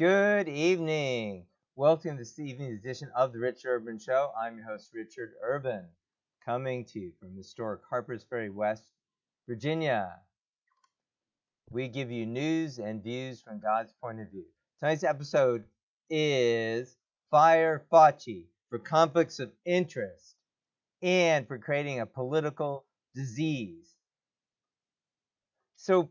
Good evening. Welcome to this evening's edition of the Rich Urban Show. I'm your host, Richard Urban, coming to you from historic Harpers Ferry, West Virginia. We give you news and views from God's point of view. Tonight's episode is Fire Fauci for conflicts of interest and for creating a political disease. So,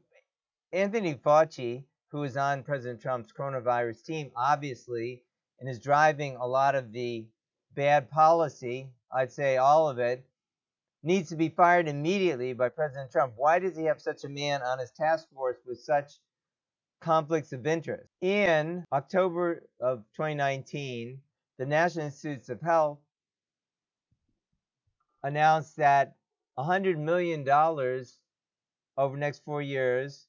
Anthony Fauci, who is on President Trump's coronavirus team, obviously, and is driving a lot of the bad policy, I'd say all of it, needs to be fired immediately by President Trump. Why does he have such a man on his task force with such conflicts of interest? In October of 2019, the National Institutes of Health announced that $100 million over the next four years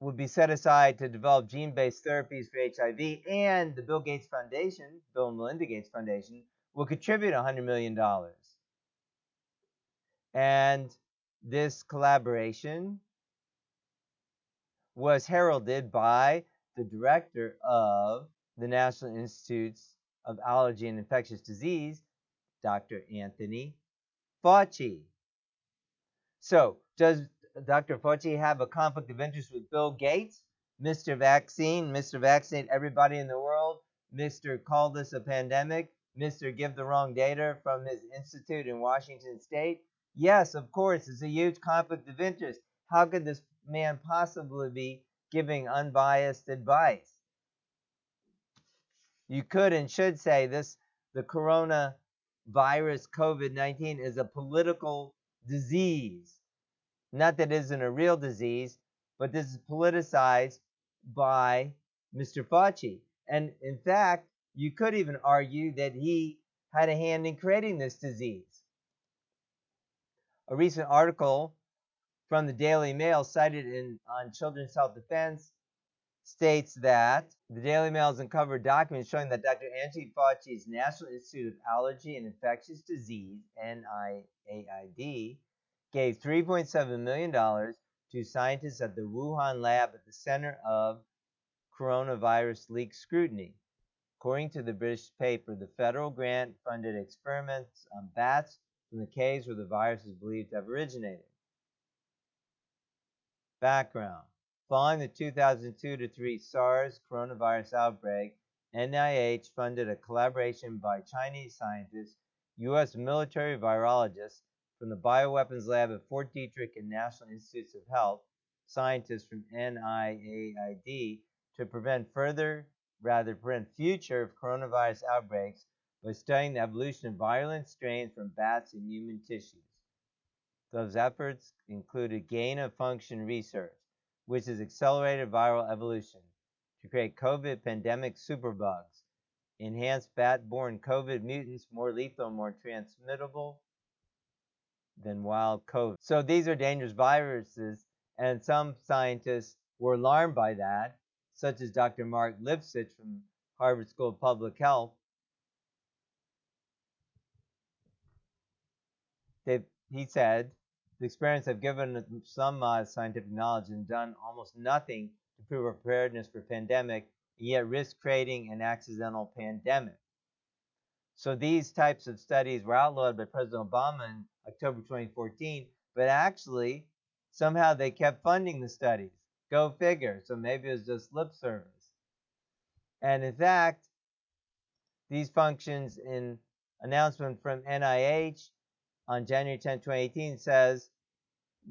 would be set aside to develop gene based therapies for HIV, and the Bill Gates Foundation, Bill and Melinda Gates Foundation, will contribute $100 million. And this collaboration was heralded by the director of the National Institutes of Allergy and Infectious Disease, Dr. Anthony Fauci. So, does Dr. Fauci have a conflict of interest with Bill Gates, Mr. Vaccine, Mr. Vaccinate everybody in the world, Mr. Call this a pandemic, Mr. Give the wrong data from his institute in Washington State? Yes, of course, it's a huge conflict of interest. How could this man possibly be giving unbiased advice? You could and should say this the coronavirus COVID 19 is a political disease. Not that it isn't a real disease, but this is politicized by Mr. Fauci. And in fact, you could even argue that he had a hand in creating this disease. A recent article from the Daily Mail cited in on Children's Health Defense states that the Daily Mail has uncovered documents showing that Dr. Anthony Fauci's National Institute of Allergy and Infectious Disease, NIAID, gave $3.7 million to scientists at the Wuhan lab at the Center of Coronavirus Leak Scrutiny. According to the British paper, the federal grant funded experiments on bats from the caves where the virus is believed to have originated. Background Following the 2002 3 SARS coronavirus outbreak, NIH funded a collaboration by Chinese scientists, U.S. military virologists, from the Bioweapons Lab at Fort Detrick and National Institutes of Health, scientists from NIAID to prevent further, rather prevent future of coronavirus outbreaks by studying the evolution of virulent strains from bats and human tissues. Those efforts included gain of function research, which is accelerated viral evolution to create COVID pandemic superbugs, enhance bat borne COVID mutants more lethal more transmittable than wild COVID. So these are dangerous viruses, and some scientists were alarmed by that, such as Dr. Mark Lipsitch from Harvard School of Public Health. They, he said, the experiments have given some modest scientific knowledge and done almost nothing to prove preparedness for pandemic, yet risk creating an accidental pandemic. So these types of studies were outlawed by President Obama in October 2014, but actually somehow they kept funding the studies. Go figure. So maybe it was just lip service. And in fact, these functions in announcement from NIH on January 10, 2018 says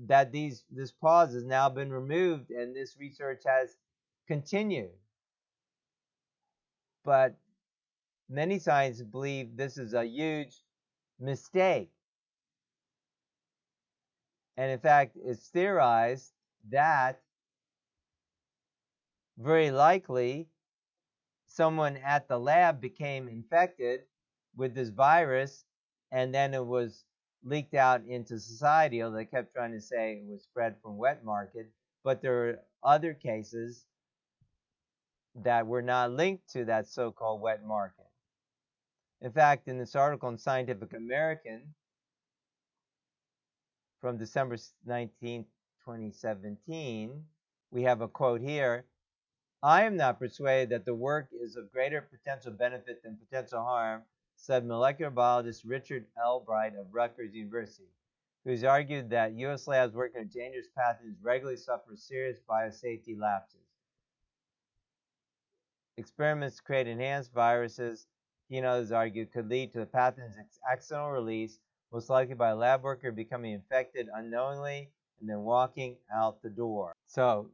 that these this pause has now been removed and this research has continued. But many scientists believe this is a huge mistake. And in fact, it's theorized that very likely someone at the lab became infected with this virus and then it was leaked out into society. Although they kept trying to say it was spread from wet market, but there are other cases that were not linked to that so-called wet market. In fact, in this article in Scientific American from December 19, 2017, we have a quote here. I am not persuaded that the work is of greater potential benefit than potential harm, said molecular biologist Richard Ebright of Rutgers University, who has argued that U.S. labs working on dangerous pathogens regularly suffer serious biosafety lapses. Experiments create enhanced viruses, he and others argue, could lead to the pathogen's accidental release, most likely by a lab worker becoming infected unknowingly and then walking out the door. So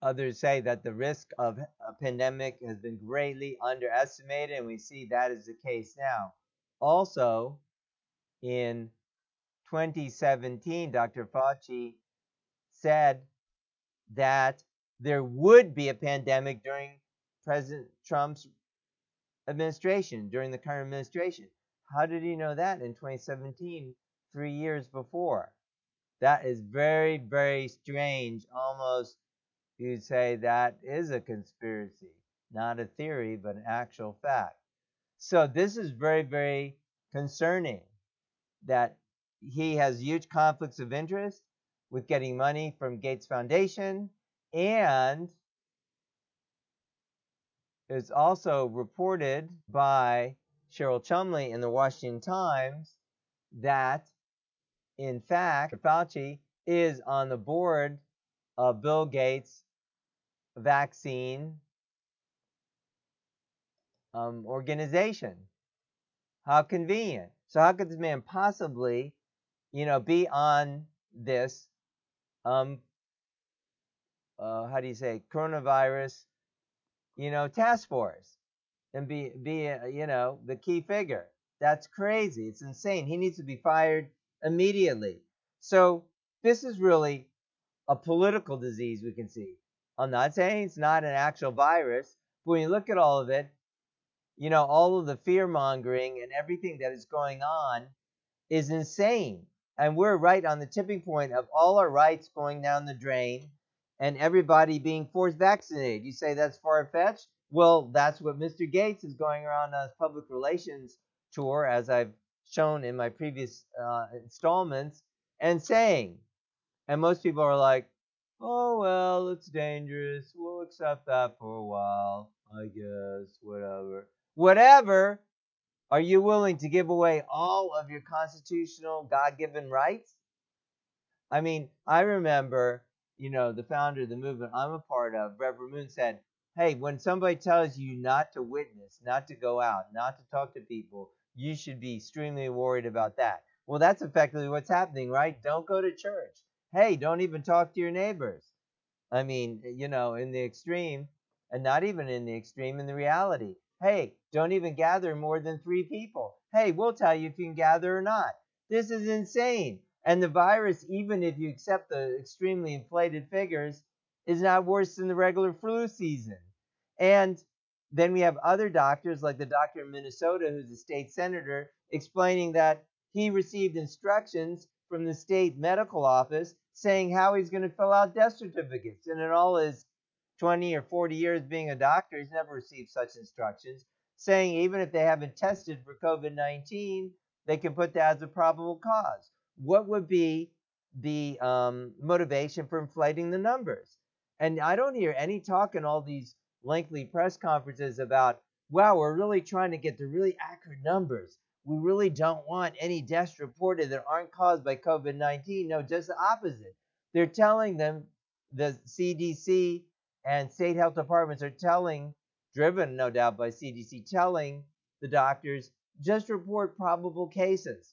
Others say that the risk of a pandemic has been greatly underestimated, and we see that is the case now. Also, in 2017, Dr. Fauci said that there would be a pandemic during President Trump's administration, during the current administration. How did he know that in 2017, three years before? That is very, very strange, almost you'd say that is a conspiracy, not a theory, but an actual fact. So this is very, very concerning that he has huge conflicts of interest with getting money from Gates Foundation and it's also reported by Cheryl Chumley in the Washington Times that in fact Fauci is on the board of Bill Gates vaccine um, organization. How convenient. So how could this man possibly, you know, be on this, um, uh, how do you say, coronavirus, you know, task force, and be be uh, you know the key figure? That's crazy. It's insane. He needs to be fired immediately. So this is really a political disease we can see. I'm not saying it's not an actual virus, but when you look at all of it, you know, all of the fear mongering and everything that is going on is insane. And we're right on the tipping point of all our rights going down the drain and everybody being forced vaccinated. You say that's far fetched? Well, that's what Mr. Gates is going around on his public relations tour, as I've shown in my previous uh, installments, and saying. And most people are like, oh well, it's dangerous. We'll accept that for a while, I guess, whatever. Whatever. Are you willing to give away all of your constitutional God given rights? I mean, I remember, you know, the founder of the movement I'm a part of, Reverend Moon, said, Hey, when somebody tells you not to witness, not to go out, not to talk to people, you should be extremely worried about that. Well, that's effectively what's happening, right? Don't go to church. Hey, don't even talk to your neighbors. I mean, eh, you know, in the extreme, and not even in the extreme, in the reality. Hey, don't even gather more than three people. Hey, we'll tell you if you can gather or not. This is insane. And the virus, even if you accept the extremely inflated figures, is not worse than the regular flu season. And then we have other doctors, like the doctor in Minnesota, who's a state senator, explaining that he received instructions from the state medical office saying how he's going to fill out death certificates. And in all his 20 or 40 years being a doctor, he's never received such instructions, saying even if they haven't tested for COVID 19, they can put that as a probable cause. What would be the um, motivation for inflating the numbers? And I don't hear any talk in all these lengthy press conferences about, wow, we're really trying to get the really accurate numbers we really don't want any deaths reported that aren't caused by COVID 19. No, just the opposite. They're telling them, the CDC and state health departments are telling, driven no doubt by CDC, telling the doctors just report probable cases.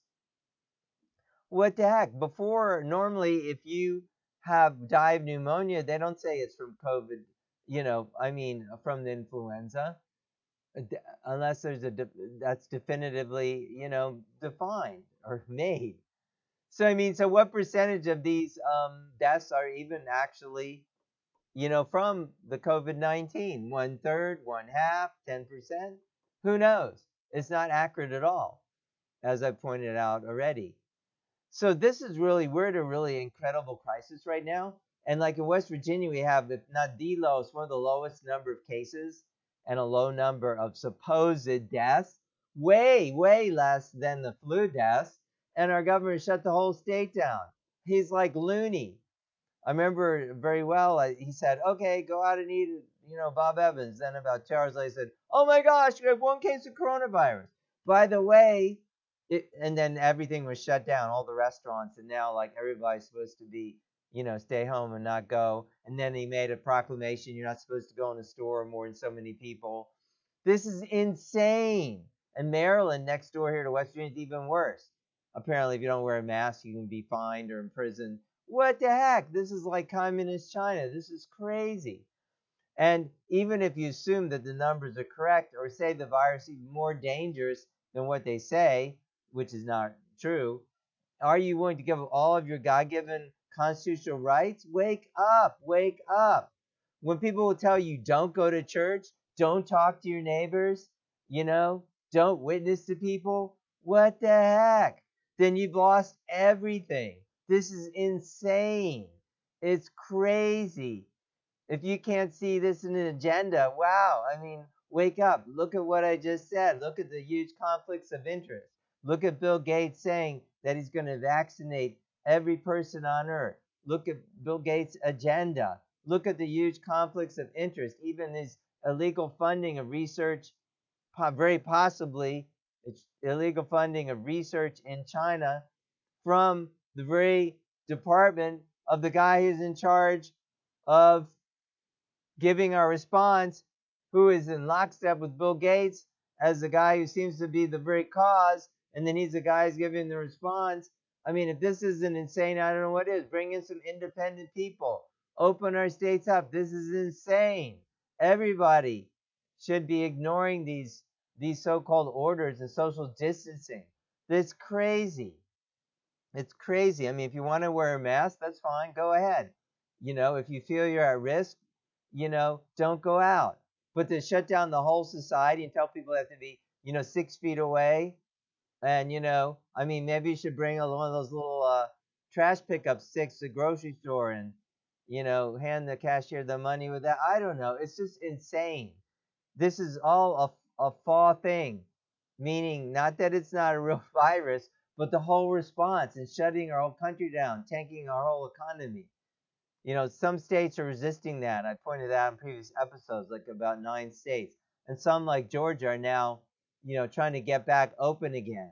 What the heck? Before, normally, if you have of pneumonia, they don't say it's from COVID, you know, I mean, from the influenza unless there's a de- that's definitively you know defined or made. So i mean so what percentage of these um, deaths are even actually you know from the covid-19 one third one half 10% who knows? It's not accurate at all as i pointed out already so this is really we're at a really incredible crisis right now and like in west virginia we have if not the lowest one of the lowest number of cases and a low number of supposed deaths, way, way less than the flu deaths, and our governor shut the whole state down. He's like loony. I remember very well. He said, "Okay, go out and eat." You know, Bob Evans. Then about two hours later, said, "Oh my gosh, we have one case of coronavirus." By the way, it, and then everything was shut down, all the restaurants, and now like everybody's supposed to be, you know, stay home and not go. And then he made a proclamation: you're not supposed to go in the store more than so many people. This is insane. And Maryland, next door here to West Virginia, is even worse. Apparently, if you don't wear a mask, you can be fined or imprisoned. What the heck? This is like communist China. This is crazy. And even if you assume that the numbers are correct or say the virus is more dangerous than what they say, which is not true, are you willing to give up all of your God given constitutional rights? Wake up, wake up. When people will tell you, don't go to church, don't talk to your neighbors, you know, don't witness to people, what the heck? Then you've lost everything. This is insane. It's crazy. If you can't see this in an agenda, wow, I mean, wake up. Look at what I just said. Look at the huge conflicts of interest. Look at Bill Gates saying that he's going to vaccinate every person on earth. Look at Bill Gates' agenda. Look at the huge conflicts of interest, even his illegal funding of research, very possibly it's illegal funding of research in China from the very department of the guy who's in charge of giving our response, who is in lockstep with Bill Gates as the guy who seems to be the very cause, and then he's the guy who's giving the response. I mean, if this isn't insane, I don't know what is. Bring in some independent people. Open our states up. This is insane. Everybody should be ignoring these these so-called orders and social distancing. That's crazy. It's crazy. I mean, if you want to wear a mask, that's fine. Go ahead. You know, if you feel you're at risk, you know, don't go out. But to shut down the whole society and tell people they have to be, you know, six feet away, and you know, I mean, maybe you should bring one of those little uh, trash pickup sticks to the grocery store and, you know, hand the cashier the money with that. I don't know. It's just insane. This is all a, a fall thing, meaning not that it's not a real virus, but the whole response and shutting our whole country down, tanking our whole economy. You know, some states are resisting that. I pointed out in previous episodes, like about nine states. And some, like Georgia, are now, you know, trying to get back open again.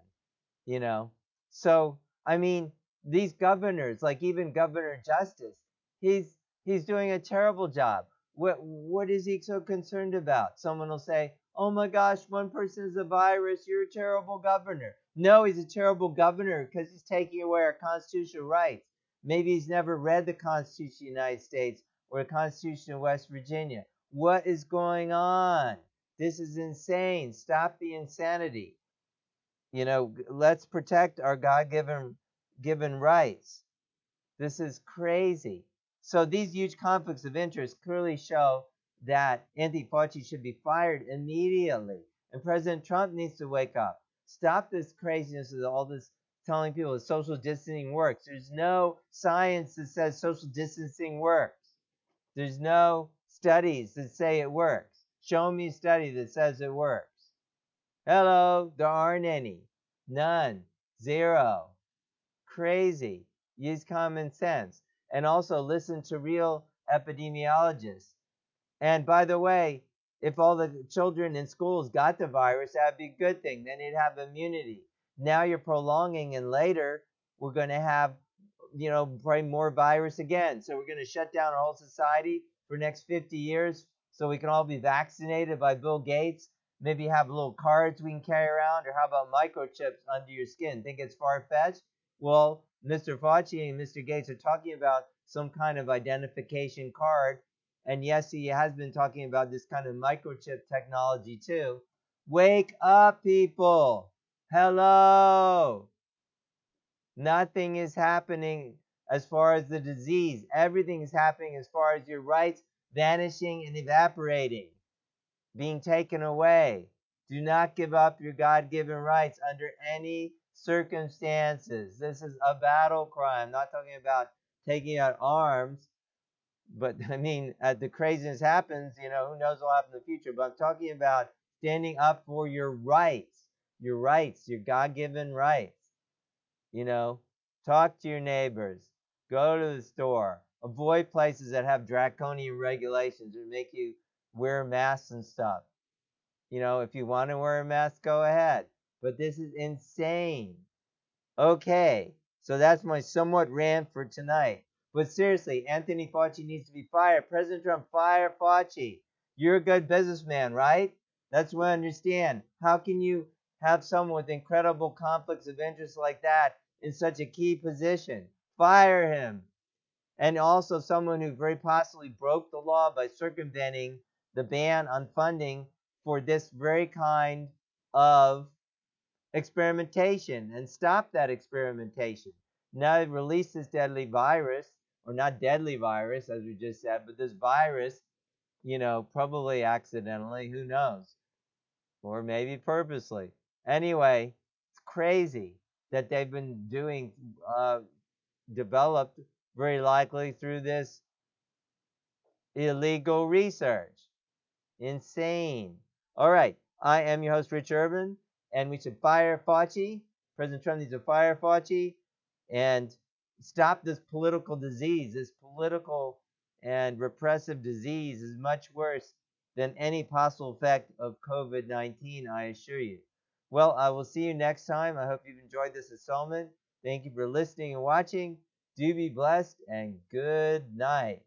You know, so I mean, these governors, like even Governor Justice, he's he's doing a terrible job. What what is he so concerned about? Someone will say, "Oh my gosh, one person is a virus. You're a terrible governor." No, he's a terrible governor because he's taking away our constitutional rights. Maybe he's never read the Constitution of the United States or the Constitution of West Virginia. What is going on? This is insane. Stop the insanity. You know, let's protect our God-given given rights. This is crazy. So these huge conflicts of interest clearly show that Anthony Fauci should be fired immediately. And President Trump needs to wake up. Stop this craziness of all this telling people that social distancing works. There's no science that says social distancing works. There's no studies that say it works. Show me a study that says it works. Hello, there aren't any. None. Zero. Crazy. Use common sense and also listen to real epidemiologists. And by the way, if all the children in schools got the virus, that'd be a good thing. Then they'd have immunity. Now you're prolonging, and later we're going to have, you know, probably more virus again. So we're going to shut down our whole society for next 50 years so we can all be vaccinated by Bill Gates. Maybe have little cards we can carry around, or how about microchips under your skin? Think it's far fetched? Well, Mr. Fauci and Mr. Gates are talking about some kind of identification card. And yes, he has been talking about this kind of microchip technology too. Wake up, people! Hello! Nothing is happening as far as the disease. Everything is happening as far as your rights vanishing and evaporating, being taken away. Do not give up your God given rights under any circumstances. This is a battle cry. I'm not talking about taking out arms, but I mean, uh, the craziness happens, you know, who knows what will happen in the future. But I'm talking about standing up for your rights, your rights, your God given rights. You know, talk to your neighbors, go to the store, Avoid places that have draconian regulations or make you wear masks and stuff. You know, if you want to wear a mask, go ahead. But this is insane. Okay, so that's my somewhat rant for tonight. But seriously, Anthony Fauci needs to be fired. President Trump, fire Fauci. You're a good businessman, right? That's what I understand. How can you have someone with incredible conflicts of interest like that in such a key position? Fire him. And also someone who very possibly broke the law by circumventing the ban on funding for this very kind of experimentation and stop that experimentation. Now release this deadly virus, or not deadly virus, as we just said, but this virus, you know, probably accidentally, who knows? Or maybe purposely. Anyway, it's crazy that they've been doing, uh, developed very likely through this illegal research. Insane. All right. I am your host, Rich Urban, and we should fire Fauci. President Trump needs to fire Fauci and stop this political disease. This political and repressive disease is much worse than any possible effect of COVID 19, I assure you. Well, I will see you next time. I hope you've enjoyed this installment. Thank you for listening and watching. Do be blessed and good night.